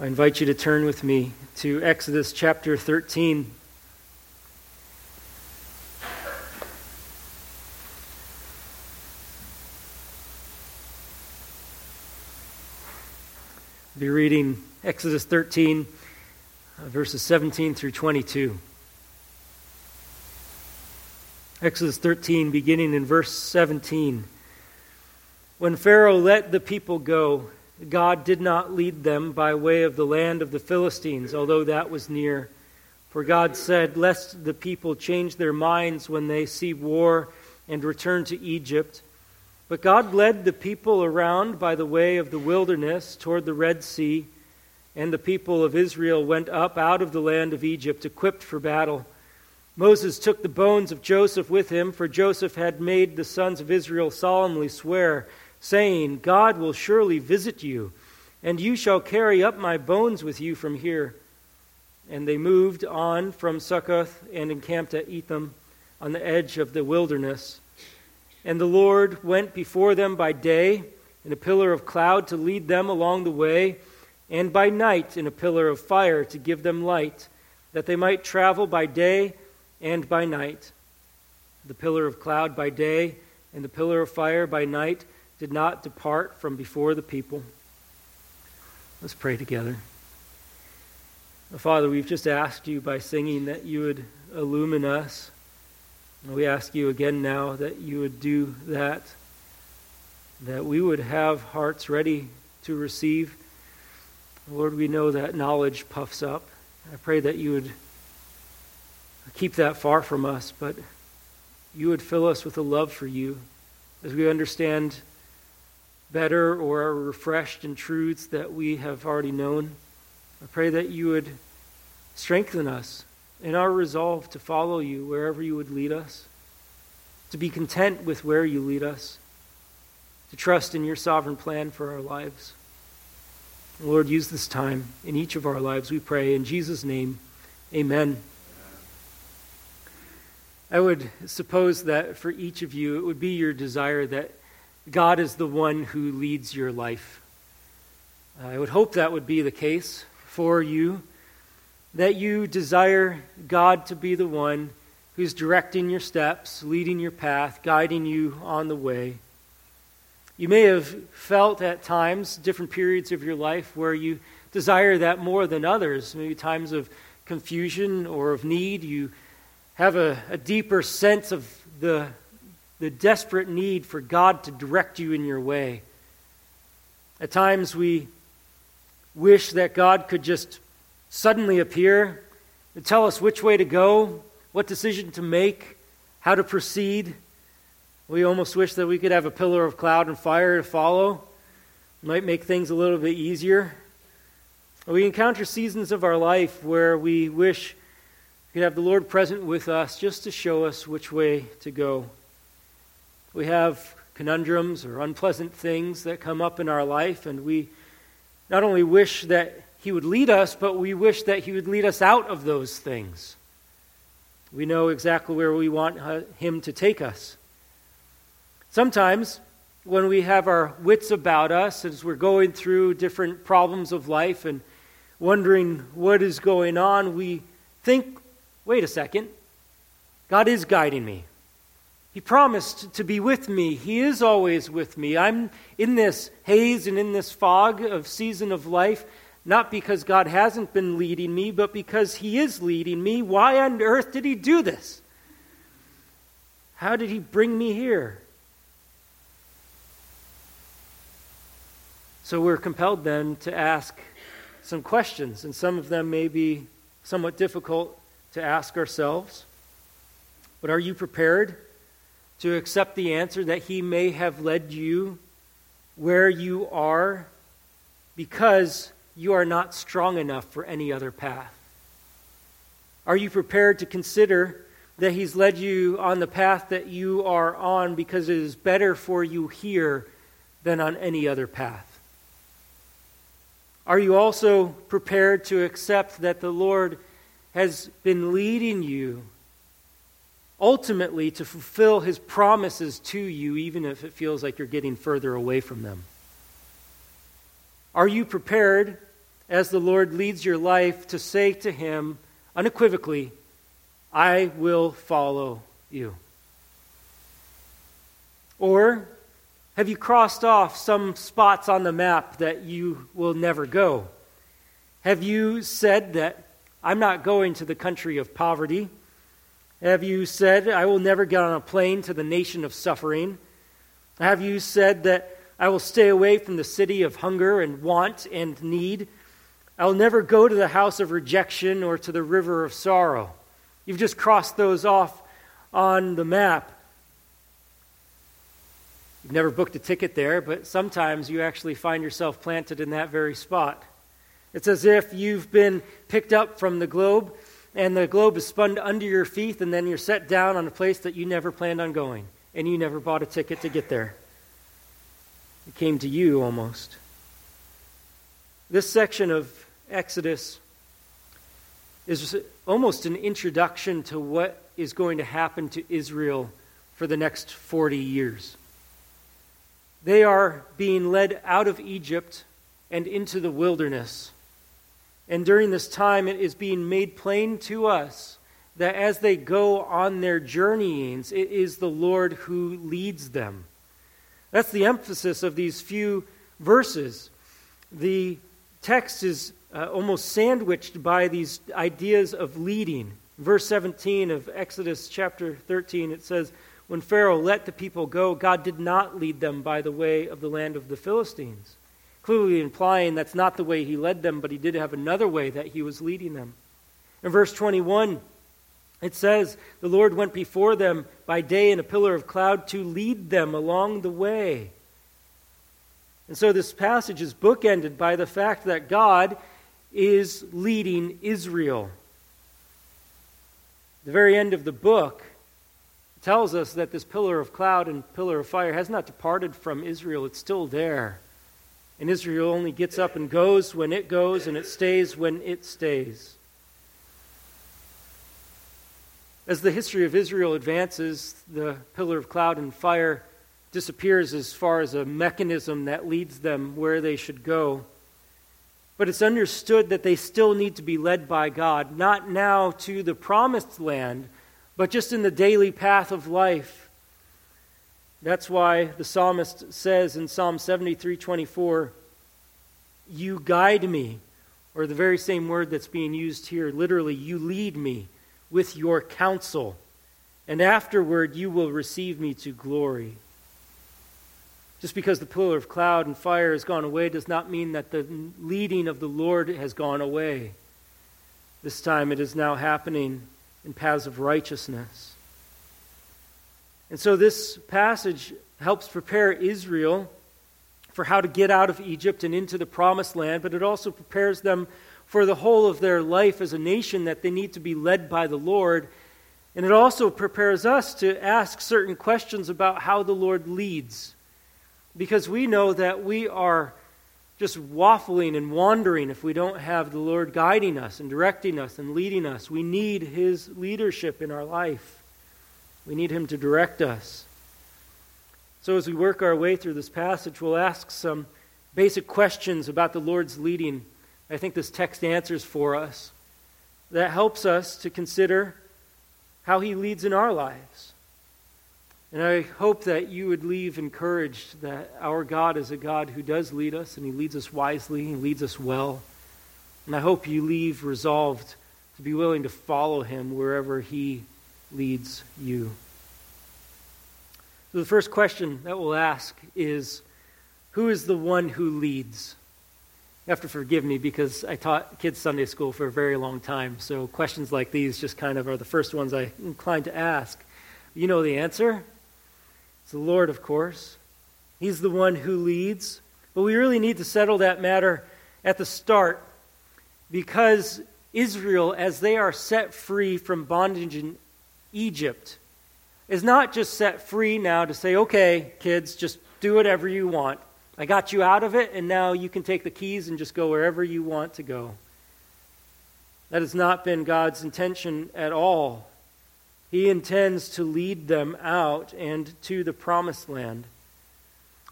I invite you to turn with me to Exodus chapter 13. I'll be reading Exodus 13, uh, verses 17 through 22. Exodus 13, beginning in verse 17. When Pharaoh let the people go, God did not lead them by way of the land of the Philistines, although that was near. For God said, Lest the people change their minds when they see war and return to Egypt. But God led the people around by the way of the wilderness toward the Red Sea, and the people of Israel went up out of the land of Egypt, equipped for battle. Moses took the bones of Joseph with him, for Joseph had made the sons of Israel solemnly swear saying, God will surely visit you, and you shall carry up my bones with you from here. And they moved on from Succoth and encamped at Etham on the edge of the wilderness. And the Lord went before them by day in a pillar of cloud to lead them along the way, and by night in a pillar of fire to give them light, that they might travel by day and by night. The pillar of cloud by day and the pillar of fire by night did not depart from before the people. Let's pray together. Father, we've just asked you by singing that you would illumine us. And we ask you again now that you would do that, that we would have hearts ready to receive. Lord, we know that knowledge puffs up. I pray that you would keep that far from us, but you would fill us with a love for you as we understand better or are refreshed in truths that we have already known. I pray that you would strengthen us in our resolve to follow you wherever you would lead us, to be content with where you lead us, to trust in your sovereign plan for our lives. Lord, use this time in each of our lives, we pray. In Jesus' name, amen. I would suppose that for each of you, it would be your desire that God is the one who leads your life. I would hope that would be the case for you, that you desire God to be the one who's directing your steps, leading your path, guiding you on the way. You may have felt at times, different periods of your life, where you desire that more than others, maybe times of confusion or of need. You have a, a deeper sense of the the desperate need for God to direct you in your way. At times we wish that God could just suddenly appear and tell us which way to go, what decision to make, how to proceed. We almost wish that we could have a pillar of cloud and fire to follow. It might make things a little bit easier. We encounter seasons of our life where we wish we could have the Lord present with us just to show us which way to go. We have conundrums or unpleasant things that come up in our life, and we not only wish that He would lead us, but we wish that He would lead us out of those things. We know exactly where we want Him to take us. Sometimes, when we have our wits about us as we're going through different problems of life and wondering what is going on, we think, wait a second, God is guiding me. He promised to be with me. He is always with me. I'm in this haze and in this fog of season of life, not because God hasn't been leading me, but because He is leading me. Why on earth did He do this? How did He bring me here? So we're compelled then to ask some questions, and some of them may be somewhat difficult to ask ourselves. But are you prepared? To accept the answer that He may have led you where you are because you are not strong enough for any other path? Are you prepared to consider that He's led you on the path that you are on because it is better for you here than on any other path? Are you also prepared to accept that the Lord has been leading you ultimately to fulfill his promises to you, even if it feels like you're getting further away from them? Are you prepared as the Lord leads your life, to say to Him unequivocally, I will follow you? Or have you crossed off some spots on the map that you will never go? Have you said that I'm not going to the country of poverty? Have you said, I will never get on a plane to the nation of suffering? Have you said that I will stay away from the city of hunger and want and need? I will never go to the house of rejection or to the river of sorrow. You've just crossed those off on the map. You've never booked a ticket there, but sometimes you actually find yourself planted in that very spot. It's as if you've been picked up from the globe and the globe is spun under your feet, and then you're set down on a place that you never planned on going, and you never bought a ticket to get there. It came to you almost. This section of Exodus is almost an introduction to what is going to happen to Israel for the next 40 years. They are being led out of Egypt and into the wilderness. And during this time, it is being made plain to us that as they go on their journeyings, it is the Lord who leads them. That's the emphasis of these few verses. The text is uh, almost sandwiched by these ideas of leading. Verse 17 of Exodus chapter 13, it says, When Pharaoh let the people go, God did not lead them by the way of the land of the Philistines clearly implying that's not the way he led them, but he did have another way that he was leading them. In verse 21, it says, The Lord went before them by day in a pillar of cloud to lead them along the way. And so this passage is bookended by the fact that God is leading Israel. The very end of the book tells us that this pillar of cloud and pillar of fire has not departed from Israel, it's still there. And Israel only gets up and goes when it goes, and it stays when it stays. As the history of Israel advances, the pillar of cloud and fire disappears as far as a mechanism that leads them where they should go. But it's understood that they still need to be led by God, not now to the promised land, but just in the daily path of life. That's why the psalmist says in Psalm 73:24, "You guide me," or the very same word that's being used here, literally, "You lead me with your counsel, and afterward you will receive me to glory." Just because the pillar of cloud and fire has gone away does not mean that the leading of the Lord has gone away. This time it is now happening in paths of righteousness. And so this passage helps prepare Israel for how to get out of Egypt and into the promised land, but it also prepares them for the whole of their life as a nation that they need to be led by the Lord. And it also prepares us to ask certain questions about how the Lord leads. Because we know that we are just waffling and wandering if we don't have the Lord guiding us and directing us and leading us. We need His leadership in our life. We need Him to direct us. So, as we work our way through this passage, we'll ask some basic questions about the Lord's leading. I think this text answers for us. That helps us to consider how He leads in our lives. And I hope that you would leave encouraged that our God is a God who does lead us, and He leads us wisely, He leads us well. And I hope you leave resolved to be willing to follow Him wherever He leads you. So, the first question that we'll ask is Who is the one who leads? You have to forgive me because I taught kids Sunday school for a very long time, so questions like these just kind of are the first ones I inclined to ask. You know the answer? It's the Lord, of course. He's the one who leads. But we really need to settle that matter at the start because Israel, as they are set free from bondage in Egypt is not just set free now to say, okay, kids, just do whatever you want. I got you out of it, and now you can take the keys and just go wherever you want to go. That has not been God's intention at all. He intends to lead them out and to the promised land.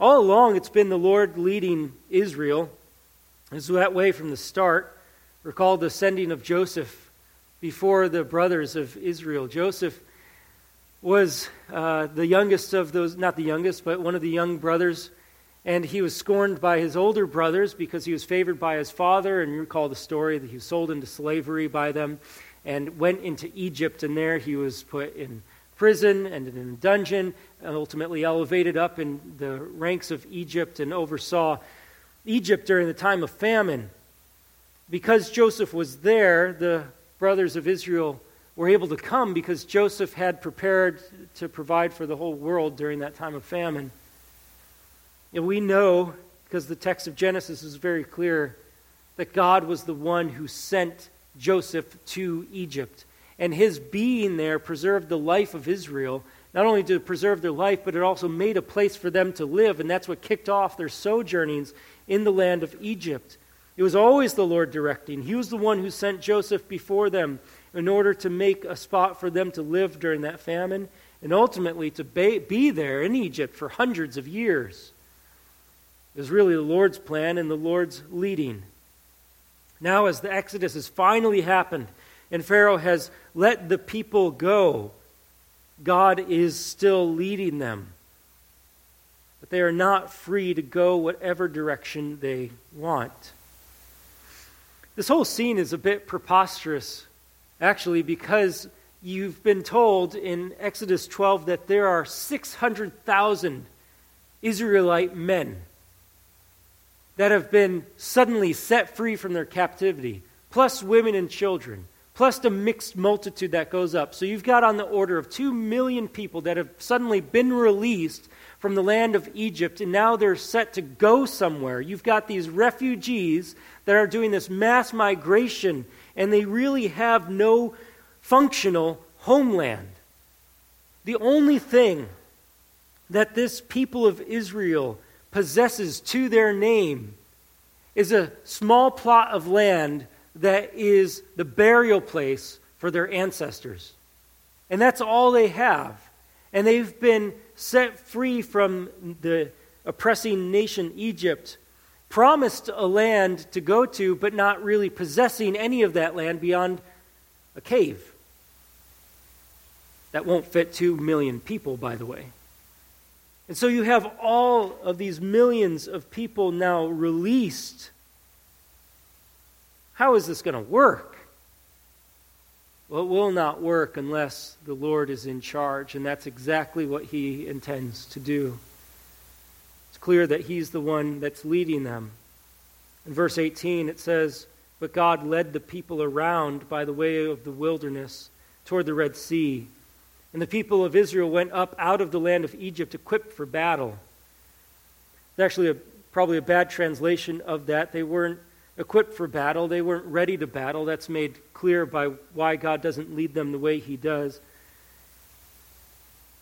All along, it's been the Lord leading Israel. It's that way from the start. Recall the sending of Joseph before the brothers of Israel. Joseph was uh, the youngest of those, not the youngest, but one of the young brothers. And he was scorned by his older brothers because he was favored by his father. And you recall the story that he was sold into slavery by them and went into Egypt. And there he was put in prison and in a dungeon, and ultimately elevated up in the ranks of Egypt and oversaw Egypt during the time of famine. Because Joseph was there, the brothers of Israel were able to come because Joseph had prepared to provide for the whole world during that time of famine. And we know, because the text of Genesis is very clear, that God was the one who sent Joseph to Egypt. And his being there preserved the life of Israel. Not only to preserve their life, but it also made a place for them to live. And that's what kicked off their sojournings in the land of Egypt. It was always the Lord directing. He was the one who sent Joseph before them in order to make a spot for them to live during that famine and ultimately to be there in Egypt for hundreds of years. It was really the Lord's plan and the Lord's leading. Now, as the Exodus has finally happened and Pharaoh has let the people go, God is still leading them. But they are not free to go whatever direction they want. This whole scene is a bit preposterous, actually, because you've been told in Exodus 12 that there are 600,000 Israelite men that have been suddenly set free from their captivity, plus women and children, plus the mixed multitude that goes up. So you've got on the order of 2 million people that have suddenly been released from the land of Egypt, and now they're set to go somewhere. You've got these refugees that are doing this mass migration, and they really have no functional homeland. The only thing that this people of Israel possesses to their name is a small plot of land that is the burial place for their ancestors. And that's all they have. And they've been set free from the oppressing nation Egypt, promised a land to go to, but not really possessing any of that land beyond a cave. That won't fit two million people, by the way. And so you have all of these millions of people now released. How is this going to work? Well, it will not work unless the Lord is in charge, and that's exactly what he intends to do. It's clear that he's the one that's leading them. In verse 18, it says, But God led the people around by the way of the wilderness toward the Red Sea. And the people of Israel went up out of the land of Egypt equipped for battle. It's actually a, probably a bad translation of that. They weren't equipped for battle, they weren't ready to battle. That's made clear by why God doesn't lead them the way He does.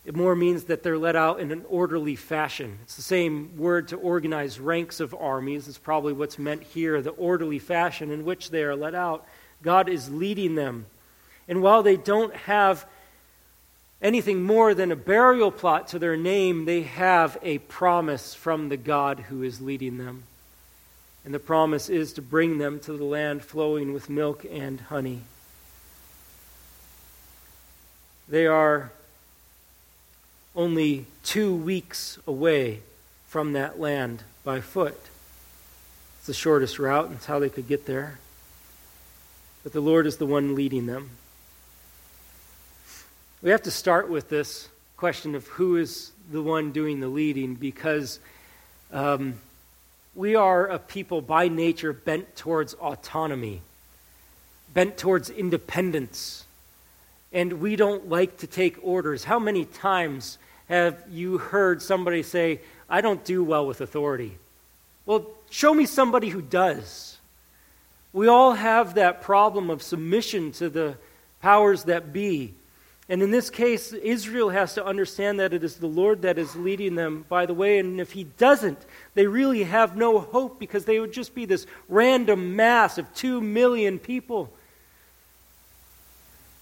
It more means that they're let out in an orderly fashion. It's the same word to organize ranks of armies. It's probably what's meant here the orderly fashion in which they are let out. God is leading them. And while they don't have anything more than a burial plot to their name, they have a promise from the God who is leading them. And the promise is to bring them to the land flowing with milk and honey. They are only two weeks away from that land by foot. It's the shortest route, and it's how they could get there. But the Lord is the one leading them. We have to start with this question of who is the one doing the leading because um, we are a people by nature bent towards autonomy, bent towards independence. And we don't like to take orders. How many times have you heard somebody say, I don't do well with authority? Well, show me somebody who does. We all have that problem of submission to the powers that be. And in this case, Israel has to understand that it is the Lord that is leading them by the way. And if He doesn't, they really have no hope because they would just be this random mass of two million people.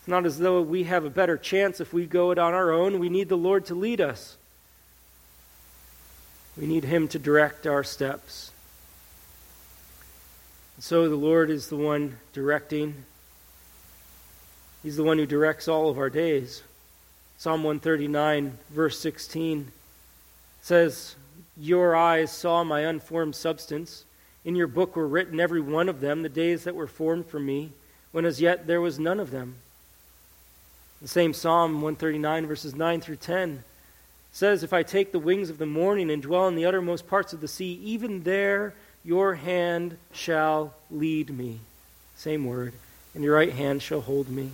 It's not as though we have a better chance if we go it on our own. We need the Lord to lead us, we need Him to direct our steps. So the Lord is the one directing. He's the one who directs all of our days. Psalm 139, verse 16 says, Your eyes saw my unformed substance. In your book were written, every one of them, the days that were formed for me, when as yet there was none of them. The same Psalm 139, verses 9 through 10 says, If I take the wings of the morning and dwell in the uttermost parts of the sea, even there your hand shall lead me. Same word. And your right hand shall hold me.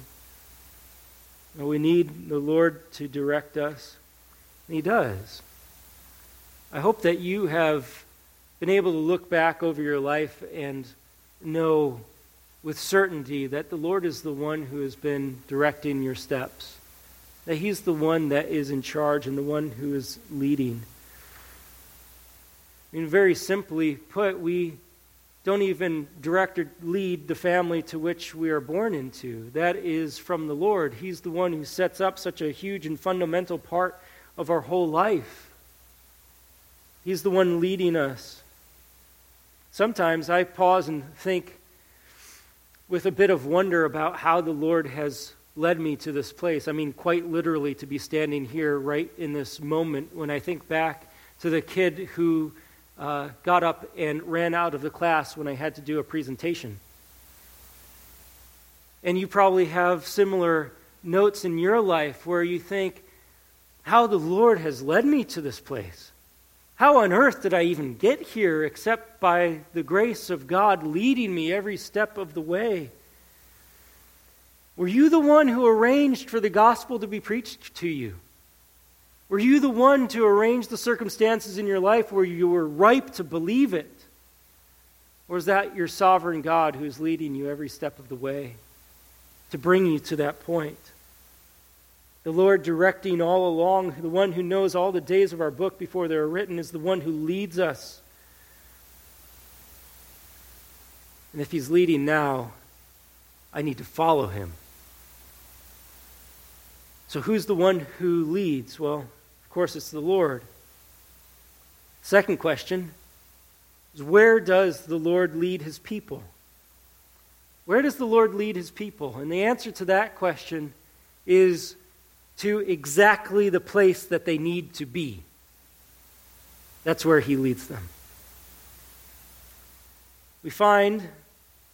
We need the Lord to direct us. And He does. I hope that you have been able to look back over your life and know with certainty that the Lord is the one who has been directing your steps, that He's the one that is in charge and the one who is leading. I mean, very simply put, we don't even direct or lead the family to which we are born into. That is from the Lord. He's the one who sets up such a huge and fundamental part of our whole life. He's the one leading us. Sometimes I pause and think with a bit of wonder about how the Lord has led me to this place. I mean, quite literally, to be standing here right in this moment when I think back to the kid who uh, got up and ran out of the class when I had to do a presentation. And you probably have similar notes in your life where you think, how the Lord has led me to this place. How on earth did I even get here except by the grace of God leading me every step of the way? Were you the one who arranged for the gospel to be preached to you? Were you the one to arrange the circumstances in your life where you were ripe to believe it? Or is that your sovereign God who's leading you every step of the way to bring you to that point? The Lord directing all along, the one who knows all the days of our book before they are written, is the one who leads us. And if He's leading now, I need to follow Him. So, who's the one who leads? Well, of course, it's the Lord. Second question is where does the Lord lead His people? Where does the Lord lead His people? And the answer to that question is to exactly the place that they need to be. That's where he leads them. We find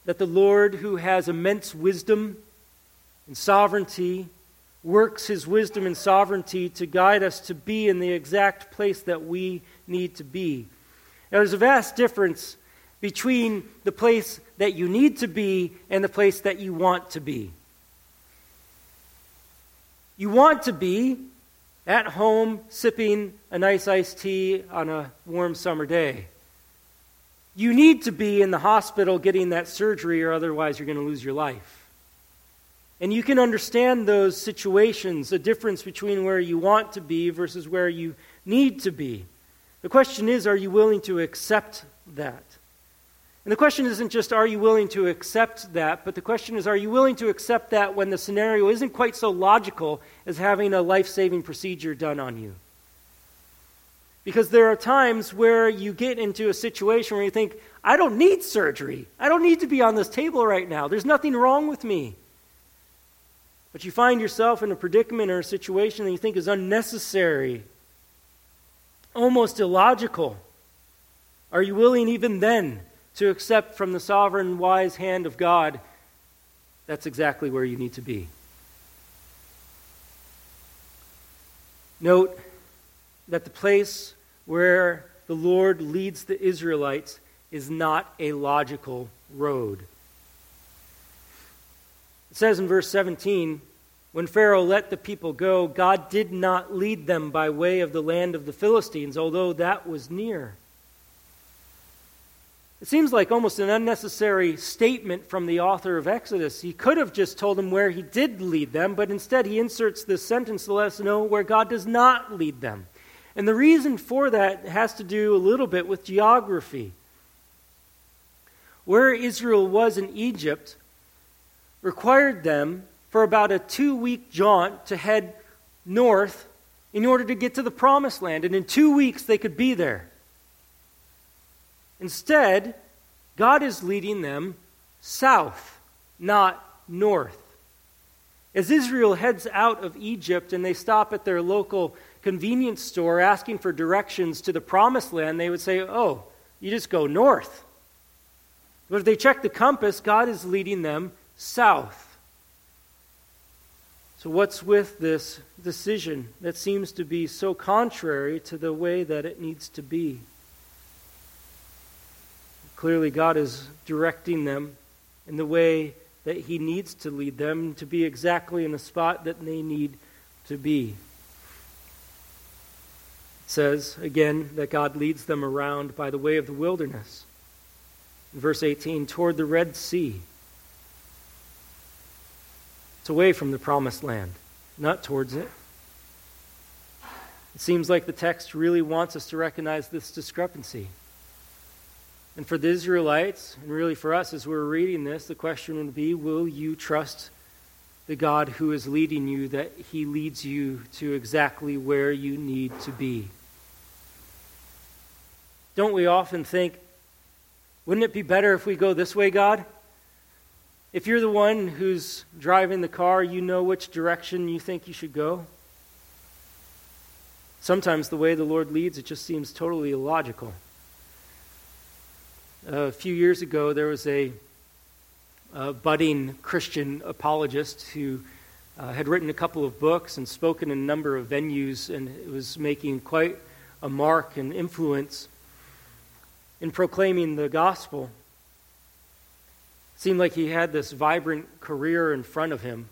that the Lord, who has immense wisdom and sovereignty, works his wisdom and sovereignty to guide us to be in the exact place that we need to be. Now, there's a vast difference between the place that you need to be and the place that you want to be. You want to be at home sipping a nice iced tea on a warm summer day. You need to be in the hospital getting that surgery, or otherwise you're going to lose your life. And you can understand those situations, the difference between where you want to be versus where you need to be. The question is, are you willing to accept that? And the question isn't just, are you willing to accept that? But the question is, are you willing to accept that when the scenario isn't quite so logical as having a life saving procedure done on you? Because there are times where you get into a situation where you think, I don't need surgery. I don't need to be on this table right now. There's nothing wrong with me. But you find yourself in a predicament or a situation that you think is unnecessary, almost illogical. Are you willing even then to accept from the sovereign, wise hand of God, that's exactly where you need to be. Note that the place where the Lord leads the Israelites is not a logical road. It says in verse 17 when Pharaoh let the people go, God did not lead them by way of the land of the Philistines, although that was near. It seems like almost an unnecessary statement from the author of Exodus. He could have just told them where he did lead them, but instead he inserts this sentence to let us know where God does not lead them. And the reason for that has to do a little bit with geography. Where Israel was in Egypt required them for about a two week jaunt to head north in order to get to the promised land. And in two weeks, they could be there. Instead, God is leading them south, not north. As Israel heads out of Egypt and they stop at their local convenience store asking for directions to the promised land, they would say, Oh, you just go north. But if they check the compass, God is leading them south. So, what's with this decision that seems to be so contrary to the way that it needs to be? Clearly, God is directing them in the way that He needs to lead them to be exactly in the spot that they need to be. It says, again, that God leads them around by the way of the wilderness. In verse 18, toward the Red Sea. It's away from the promised land, not towards it. It seems like the text really wants us to recognize this discrepancy. And for the Israelites, and really for us as we're reading this, the question would be Will you trust the God who is leading you, that he leads you to exactly where you need to be? Don't we often think, wouldn't it be better if we go this way, God? If you're the one who's driving the car, you know which direction you think you should go. Sometimes the way the Lord leads, it just seems totally illogical. A few years ago, there was a, a budding Christian apologist who uh, had written a couple of books and spoken in a number of venues, and it was making quite a mark and influence in proclaiming the gospel seemed like he had this vibrant career in front of him.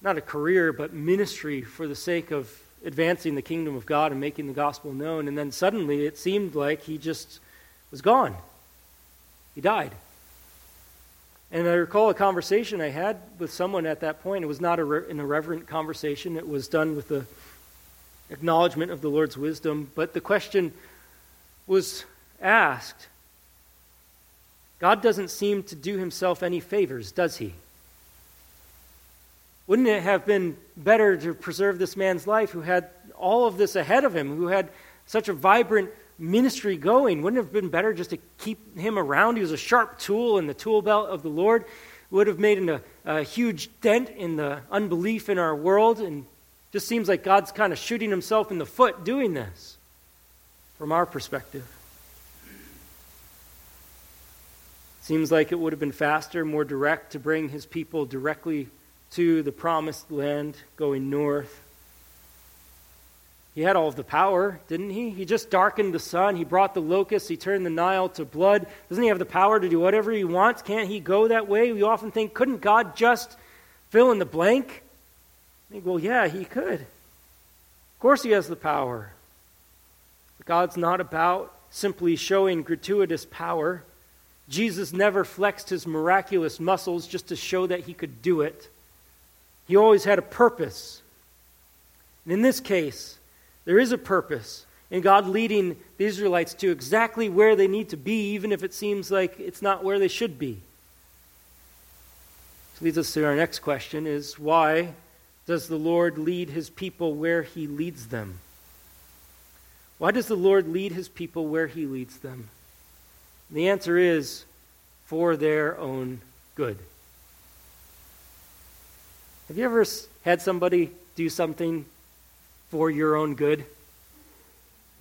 Not a career, but ministry for the sake of advancing the kingdom of God and making the gospel known. And then suddenly it seemed like he just was gone. He died. And I recall a conversation I had with someone at that point. It was not re- an irreverent conversation, it was done with the acknowledgement of the Lord's wisdom. But the question was asked God doesn't seem to do himself any favors, does he? Wouldn't it have been better to preserve this man's life who had all of this ahead of him, who had such a vibrant ministry going? Wouldn't it have been better just to keep him around? He was a sharp tool in the tool belt of the Lord. Would have made a, a huge dent in the unbelief in our world, and just seems like God's kind of shooting himself in the foot doing this from our perspective. Seems like it would have been faster, more direct to bring his people directly to the promised land going north. He had all of the power, didn't he? He just darkened the sun. He brought the locusts. He turned the Nile to blood. Doesn't he have the power to do whatever he wants? Can't he go that way? We often think, couldn't God just fill in the blank? I think, well, yeah, he could. Of course, he has the power. But God's not about simply showing gratuitous power. Jesus never flexed his miraculous muscles just to show that he could do it. He always had a purpose. And in this case, there is a purpose in God leading the Israelites to exactly where they need to be, even if it seems like it's not where they should be. This leads us to our next question is why does the Lord lead his people where he leads them? Why does the Lord lead his people where he leads them? And the answer is for their own good. Have you ever had somebody do something for your own good?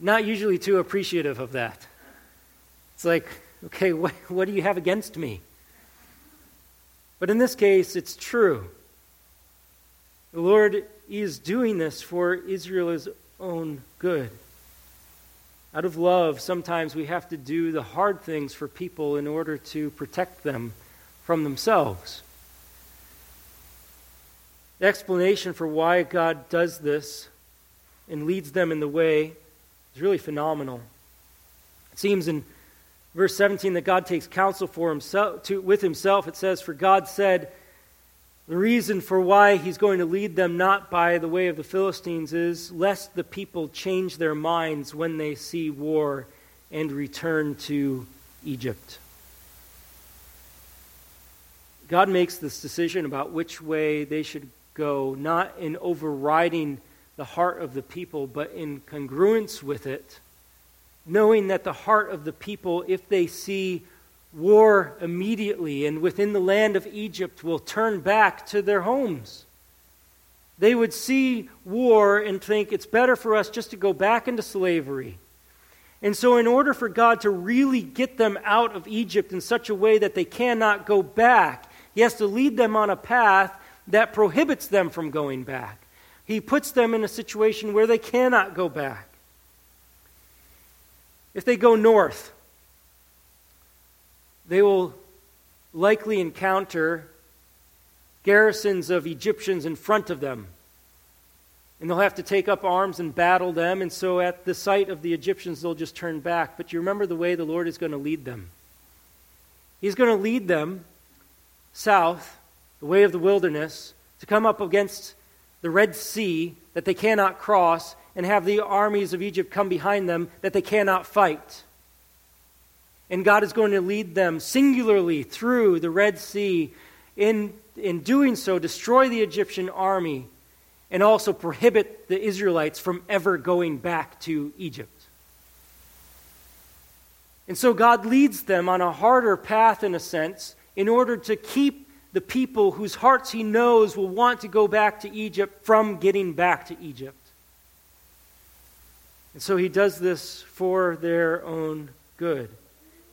Not usually too appreciative of that. It's like, okay, what, what do you have against me? But in this case, it's true. The Lord is doing this for Israel's own good. Out of love, sometimes we have to do the hard things for people in order to protect them from themselves. The explanation for why God does this and leads them in the way is really phenomenal. It seems in verse 17 that God takes counsel for himself to, with himself. It says, For God said, the reason for why he's going to lead them not by the way of the Philistines is lest the people change their minds when they see war and return to Egypt. God makes this decision about which way they should go, not in overriding the heart of the people, but in congruence with it, knowing that the heart of the people, if they see war immediately and within the land of Egypt will turn back to their homes. They would see war and think it's better for us just to go back into slavery. And so, in order for God to really get them out of Egypt in such a way that they cannot go back, He has to lead them on a path that prohibits them from going back. He puts them in a situation where they cannot go back. If they go north, they will likely encounter garrisons of Egyptians in front of them. And they'll have to take up arms and battle them. And so at the sight of the Egyptians, they'll just turn back. But you remember the way the Lord is going to lead them. He's going to lead them south, the way of the wilderness, to come up against the Red Sea that they cannot cross and have the armies of Egypt come behind them that they cannot fight. And God is going to lead them singularly through the Red Sea. In, in doing so, destroy the Egyptian army and also prohibit the Israelites from ever going back to Egypt. And so God leads them on a harder path, in a sense, in order to keep the people whose hearts he knows will want to go back to Egypt from getting back to Egypt. And so he does this for their own good.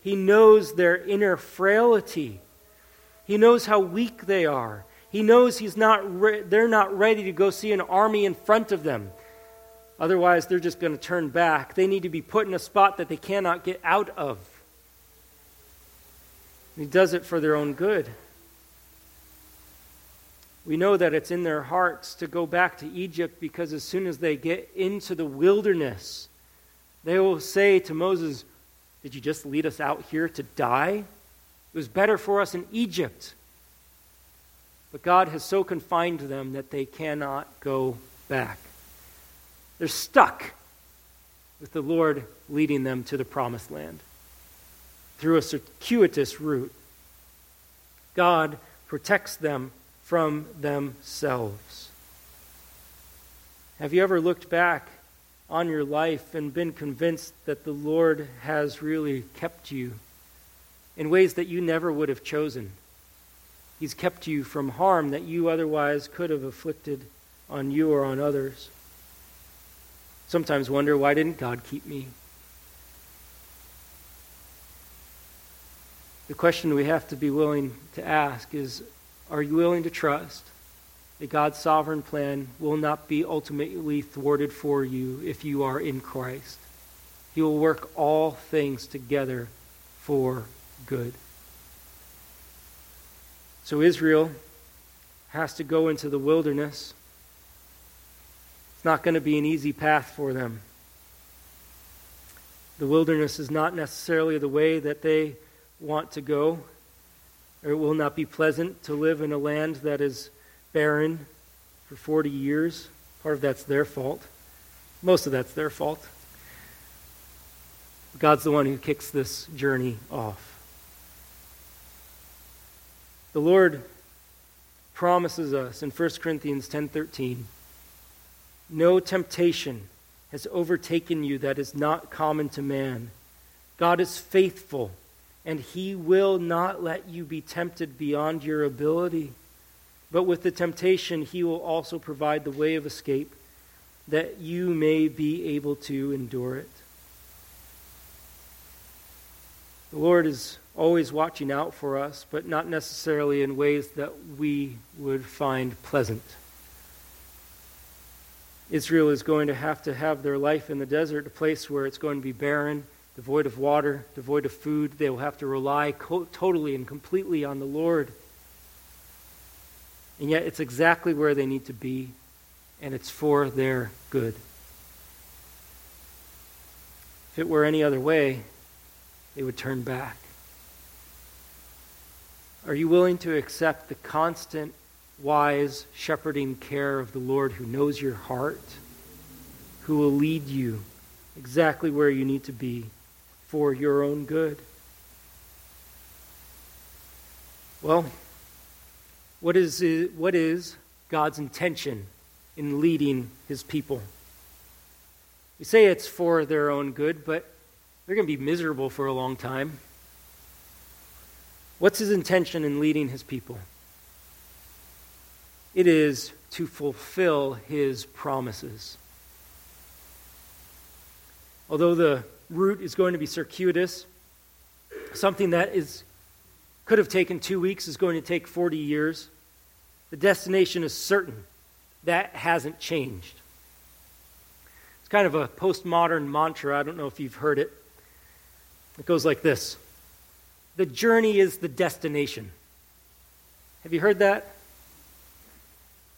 He knows their inner frailty. He knows how weak they are. He knows he's not re- they're not ready to go see an army in front of them. Otherwise, they're just going to turn back. They need to be put in a spot that they cannot get out of. He does it for their own good. We know that it's in their hearts to go back to Egypt because as soon as they get into the wilderness, they will say to Moses, Did you just lead us out here to die? It was better for us in Egypt. But God has so confined them that they cannot go back. They're stuck with the Lord leading them to the promised land through a circuitous route. God protects them from themselves. Have you ever looked back on your life and been convinced that the Lord has really kept you in ways that you never would have chosen? He's kept you from harm that you otherwise could have afflicted on you or on others. Sometimes wonder, why didn't God keep me? The question we have to be willing to ask is Are you willing to trust that God's sovereign plan will not be ultimately thwarted for you if you are in Christ? He will work all things together for good. So Israel has to go into the wilderness. It's not going to be an easy path for them. The wilderness is not necessarily the way that they want to go. Or it will not be pleasant to live in a land that is barren for 40 years. Part of that's their fault. Most of that's their fault. God's the one who kicks this journey off. The Lord promises us in 1 Corinthians 10:13, "No temptation has overtaken you that is not common to man. God is faithful, and he will not let you be tempted beyond your ability. But with the temptation, he will also provide the way of escape that you may be able to endure it." The Lord is always watching out for us, but not necessarily in ways that we would find pleasant. Israel is going to have to have their life in the desert, a place where it's going to be barren, devoid of water, devoid of food. They will have to rely co- totally and completely on the Lord. And yet, it's exactly where they need to be, and it's for their good. If it were any other way, they would turn back. Are you willing to accept the constant, wise, shepherding care of the Lord who knows your heart, who will lead you exactly where you need to be for your own good? Well, what is, what is God's intention in leading his people? We say it's for their own good, but they're going to be miserable for a long time. What's his intention in leading his people? It is to fulfill his promises. Although the route is going to be circuitous, something that is could have taken two weeks is going to take 40 years. The destination is certain. That hasn't changed. It's kind of a postmodern mantra. I don't know if you've heard it. It goes like this The journey is the destination. Have you heard that?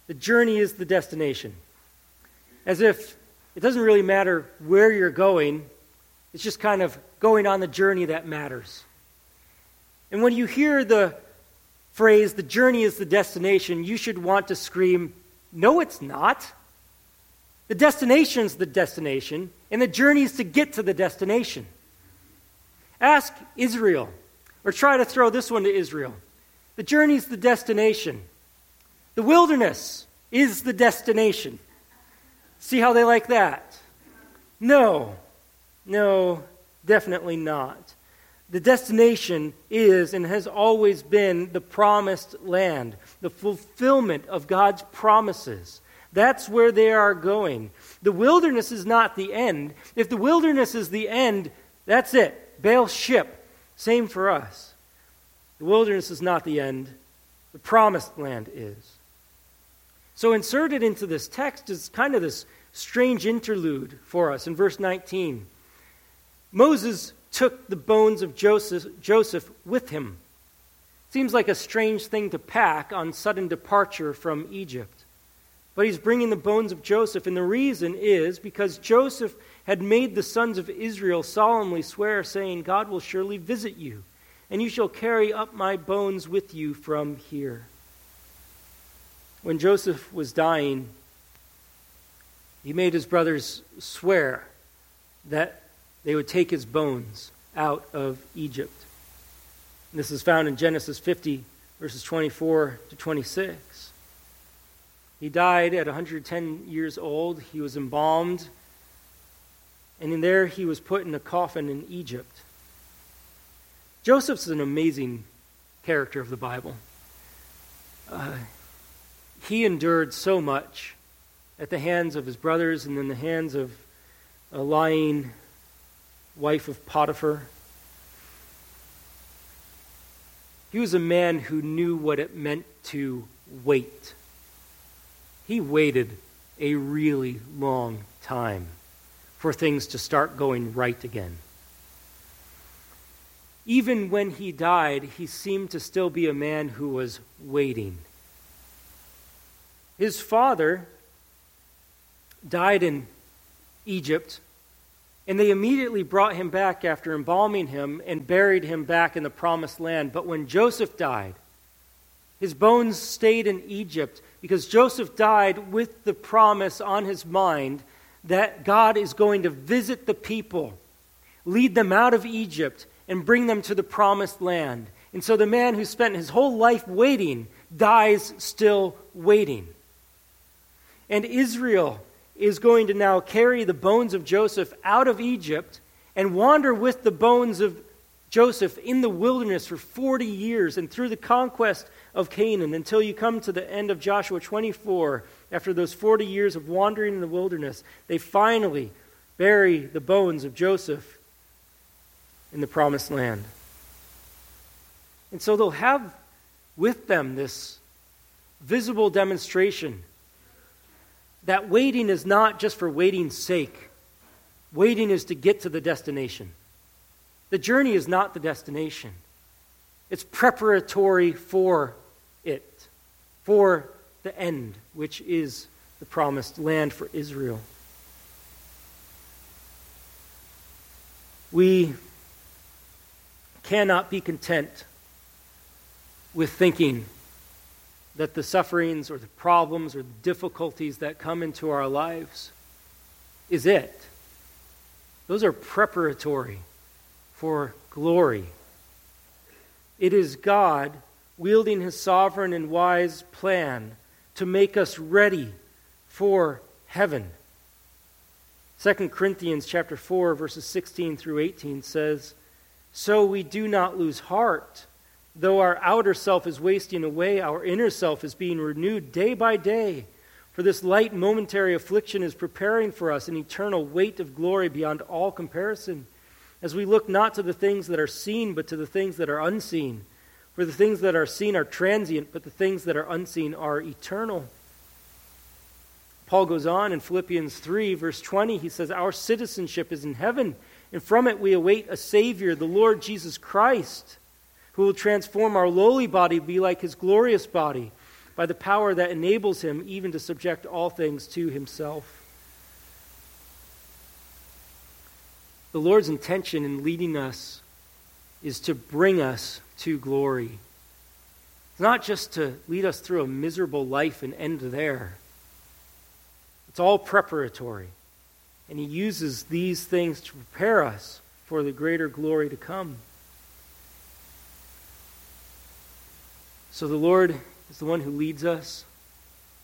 The journey is the destination. As if it doesn't really matter where you're going, it's just kind of going on the journey that matters. And when you hear the phrase, the journey is the destination, you should want to scream, No, it's not. The destination's the destination, and the journey is to get to the destination. Ask Israel, or try to throw this one to Israel. The journey is the destination. The wilderness is the destination. See how they like that? No, no, definitely not. The destination is and has always been the promised land, the fulfillment of God's promises. That's where they are going. The wilderness is not the end. If the wilderness is the end, that's it. Bail ship. Same for us. The wilderness is not the end, the promised land is. So, inserted into this text is kind of this strange interlude for us in verse 19. Moses took the bones of Joseph, Joseph with him. Seems like a strange thing to pack on sudden departure from Egypt. But he's bringing the bones of Joseph, and the reason is because Joseph had made the sons of Israel solemnly swear, saying, God will surely visit you, and you shall carry up my bones with you from here. When Joseph was dying, he made his brothers swear that they would take his bones out of Egypt. And this is found in Genesis 50, verses 24 to 26. He died at 110 years old. He was embalmed. And in there, he was put in a coffin in Egypt. Joseph's an amazing character of the Bible. Uh, he endured so much at the hands of his brothers and in the hands of a lying wife of Potiphar. He was a man who knew what it meant to wait. He waited a really long time for things to start going right again. Even when he died, he seemed to still be a man who was waiting. His father died in Egypt, and they immediately brought him back after embalming him and buried him back in the promised land. But when Joseph died, his bones stayed in Egypt because Joseph died with the promise on his mind that God is going to visit the people, lead them out of Egypt, and bring them to the promised land. And so the man who spent his whole life waiting dies still waiting. And Israel is going to now carry the bones of Joseph out of Egypt and wander with the bones of Joseph in the wilderness for 40 years and through the conquest of Canaan until you come to the end of Joshua 24. After those 40 years of wandering in the wilderness, they finally bury the bones of Joseph in the promised land. And so they'll have with them this visible demonstration that waiting is not just for waiting's sake. Waiting is to get to the destination. The journey is not the destination, it's preparatory for it, for the end, which is the promised land for Israel. We cannot be content with thinking that the sufferings or the problems or the difficulties that come into our lives is it. Those are preparatory for glory. It is God wielding his sovereign and wise plan to make us ready for heaven. 2 Corinthians chapter 4 verses 16 through 18 says, "So we do not lose heart." Though our outer self is wasting away, our inner self is being renewed day by day. For this light momentary affliction is preparing for us an eternal weight of glory beyond all comparison, as we look not to the things that are seen, but to the things that are unseen. For the things that are seen are transient, but the things that are unseen are eternal. Paul goes on in Philippians 3, verse 20, he says, Our citizenship is in heaven, and from it we await a Savior, the Lord Jesus Christ, who will transform our lowly body to be like his glorious body by the power that enables him even to subject all things to himself. The Lord's intention in leading us is to bring us to glory. It's not just to lead us through a miserable life and end there. It's all preparatory. And he uses these things to prepare us for the greater glory to come. So the Lord is the one who leads us.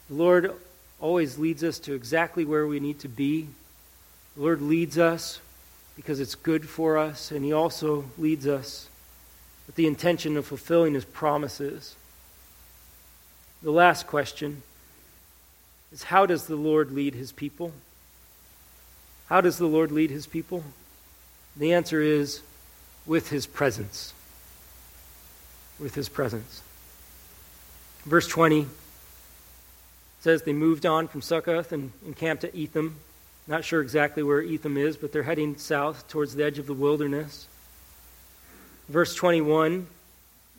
The Lord always leads us to exactly where we need to be. The Lord leads us because it's good for us, and He also leads us with the intention of fulfilling His promises. The last question is how does the Lord lead his people? How does the Lord lead his people? The answer is with his presence. With his presence. Verse 20 says they moved on from Succoth and encamped at Etham. Not sure exactly where Etham is, but they're heading south towards the edge of the wilderness. Verse 21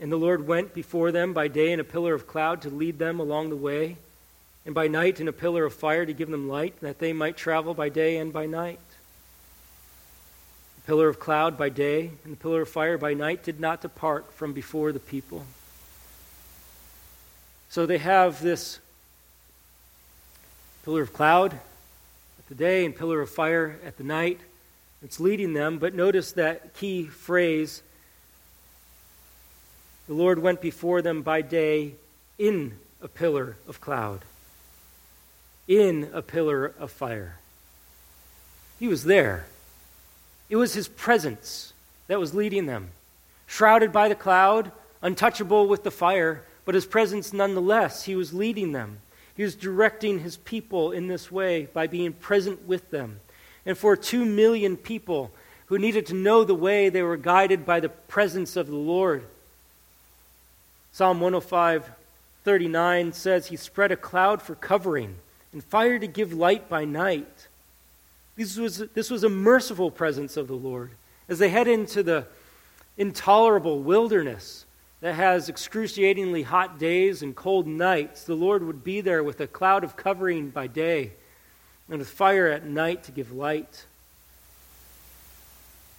And the Lord went before them by day in a pillar of cloud to lead them along the way and by night in a pillar of fire to give them light, that they might travel by day and by night. The pillar of cloud by day and the pillar of fire by night did not depart from before the people. So they have this pillar of cloud at the day and pillar of fire at the night. It's leading them, but notice that key phrase the Lord went before them by day in a pillar of cloud in a pillar of fire. He was there. It was his presence that was leading them. Shrouded by the cloud, untouchable with the fire, but his presence nonetheless, he was leading them. He was directing his people in this way by being present with them. And for two million people who needed to know the way, they were guided by the presence of the Lord. Psalm 105 39 says, He spread a cloud for covering and fire to give light by night. This was, this was a merciful presence of the Lord. As they head into the intolerable wilderness that has excruciatingly hot days and cold nights, the Lord would be there with a cloud of covering by day and with fire at night to give light.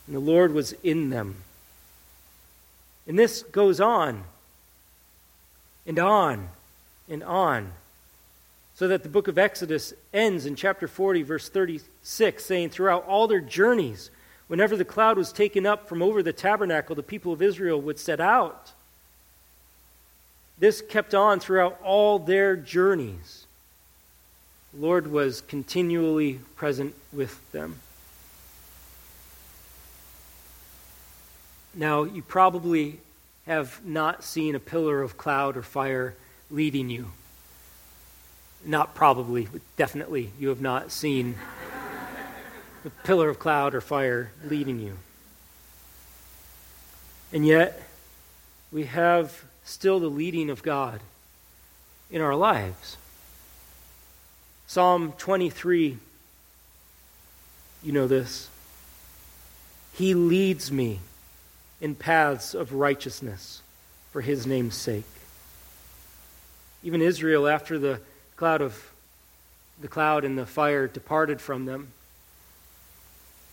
And the Lord was in them. And this goes on and on and on so that the book of Exodus ends in chapter 40, verse 36, saying, Throughout all their journeys, whenever the cloud was taken up from over the tabernacle, the people of Israel would set out. This kept on throughout all their journeys. The Lord was continually present with them. Now, you probably have not seen a pillar of cloud or fire leading you not probably, but definitely, you have not seen a pillar of cloud or fire leading you. And yet, we have still the leading of God in our lives. Psalm 23, you know this. He leads me in paths of righteousness for his name's sake. Even Israel, after the cloud of the cloud and the fire departed from them.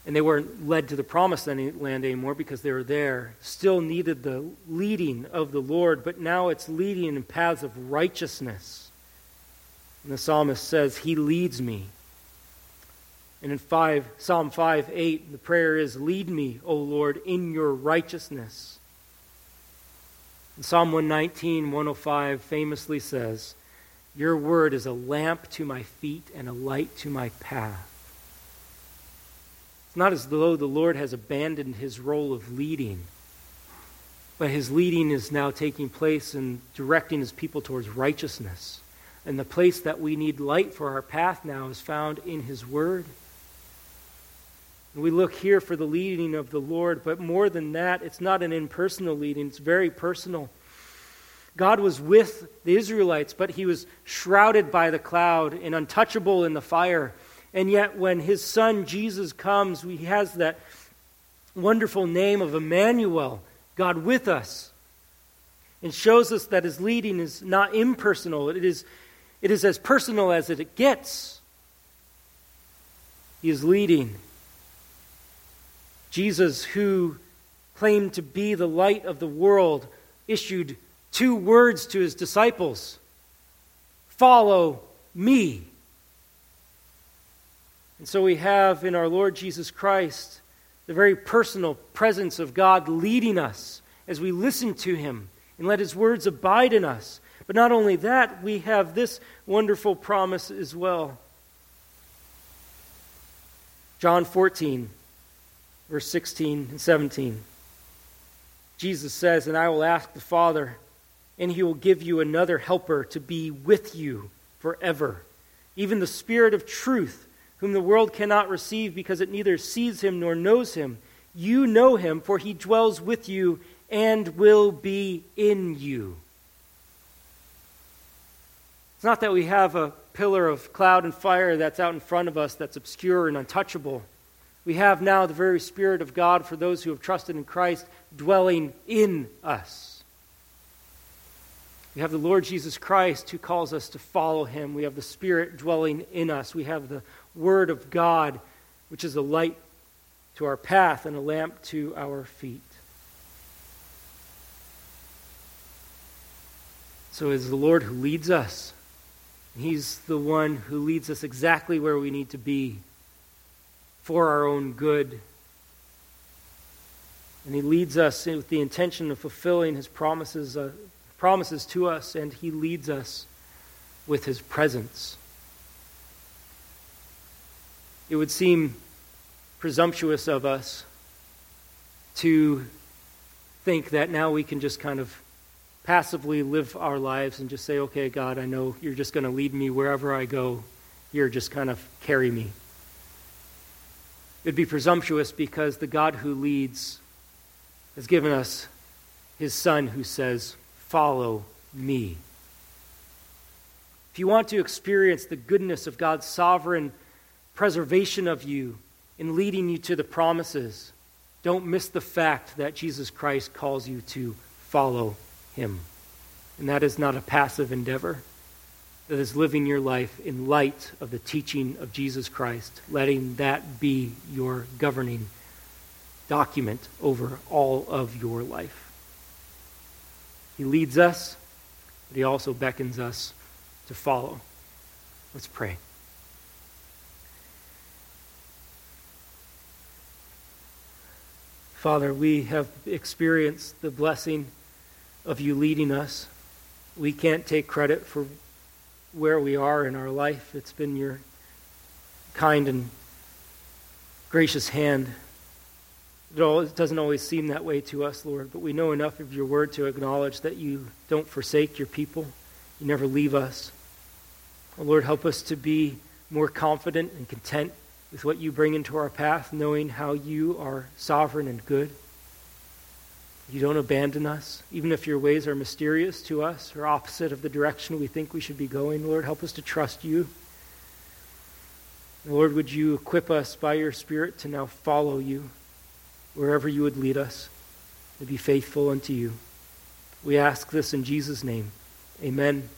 And they weren't led to the promised land anymore because they were there. Still needed the leading of the Lord, but now it's leading in paths of righteousness. And the psalmist says, He leads me. And in 5, Psalm 5 8, the prayer is, Lead me, O Lord, in your righteousness. And Psalm 119, 105 famously says, your word is a lamp to my feet and a light to my path. It's not as though the Lord has abandoned his role of leading. But his leading is now taking place and directing his people towards righteousness. And the place that we need light for our path now is found in his word. We look here for the leading of the Lord, but more than that, it's not an impersonal leading, it's very personal. God was with the Israelites, but he was shrouded by the cloud and untouchable in the fire. And yet, when his son Jesus comes, he has that wonderful name of Emmanuel, God with us, and shows us that his leading is not impersonal, it is, it is as personal as it gets. He is leading. Jesus, who claimed to be the light of the world, issued two words to his disciples Follow me. And so we have in our Lord Jesus Christ the very personal presence of God leading us as we listen to him and let his words abide in us. But not only that, we have this wonderful promise as well. John 14, verse 16 and 17. Jesus says, And I will ask the Father, and he will give you another helper to be with you forever, even the Spirit of truth whom the world cannot receive because it neither sees him nor knows him. You know him, for he dwells with you and will be in you. It's not that we have a pillar of cloud and fire that's out in front of us that's obscure and untouchable. We have now the very Spirit of God for those who have trusted in Christ dwelling in us. We have the Lord Jesus Christ who calls us to follow him. We have the Spirit dwelling in us. We have the Word of God, which is a light to our path and a lamp to our feet. So it is the Lord who leads us. He's the one who leads us exactly where we need to be for our own good. And He leads us with the intention of fulfilling His promises uh, promises to us, and He leads us with His presence. It would seem presumptuous of us to think that now we can just kind of passively live our lives and just say, okay, God, I know you're just going to lead me wherever I go. Here, just kind of carry me. It would be presumptuous because the God who leads has given us his Son who says, follow me. If you want to experience the goodness of God's sovereign preservation of you in leading you to the promises, don't miss the fact that Jesus Christ calls you to follow him. And that is not a passive endeavor. That is living your life in light of the teaching of Jesus Christ, letting that be your governing document over all of your life. He leads us, but He also beckons us to follow. Let's pray. Father, we have experienced the blessing of you leading us. We can't take credit for where we are in our life. It's been your kind and gracious hand it doesn't always seem that way to us, Lord, but we know enough of your word to acknowledge that you don't forsake your people. You never leave us. Oh, Lord, help us to be more confident and content with what you bring into our path, knowing how you are sovereign and good. You don't abandon us, even if your ways are mysterious to us or opposite of the direction we think we should be going. Lord, help us to trust you. Lord, would you equip us by your Spirit to now follow you? wherever you would lead us, to be faithful unto you. We ask this in Jesus' name. Amen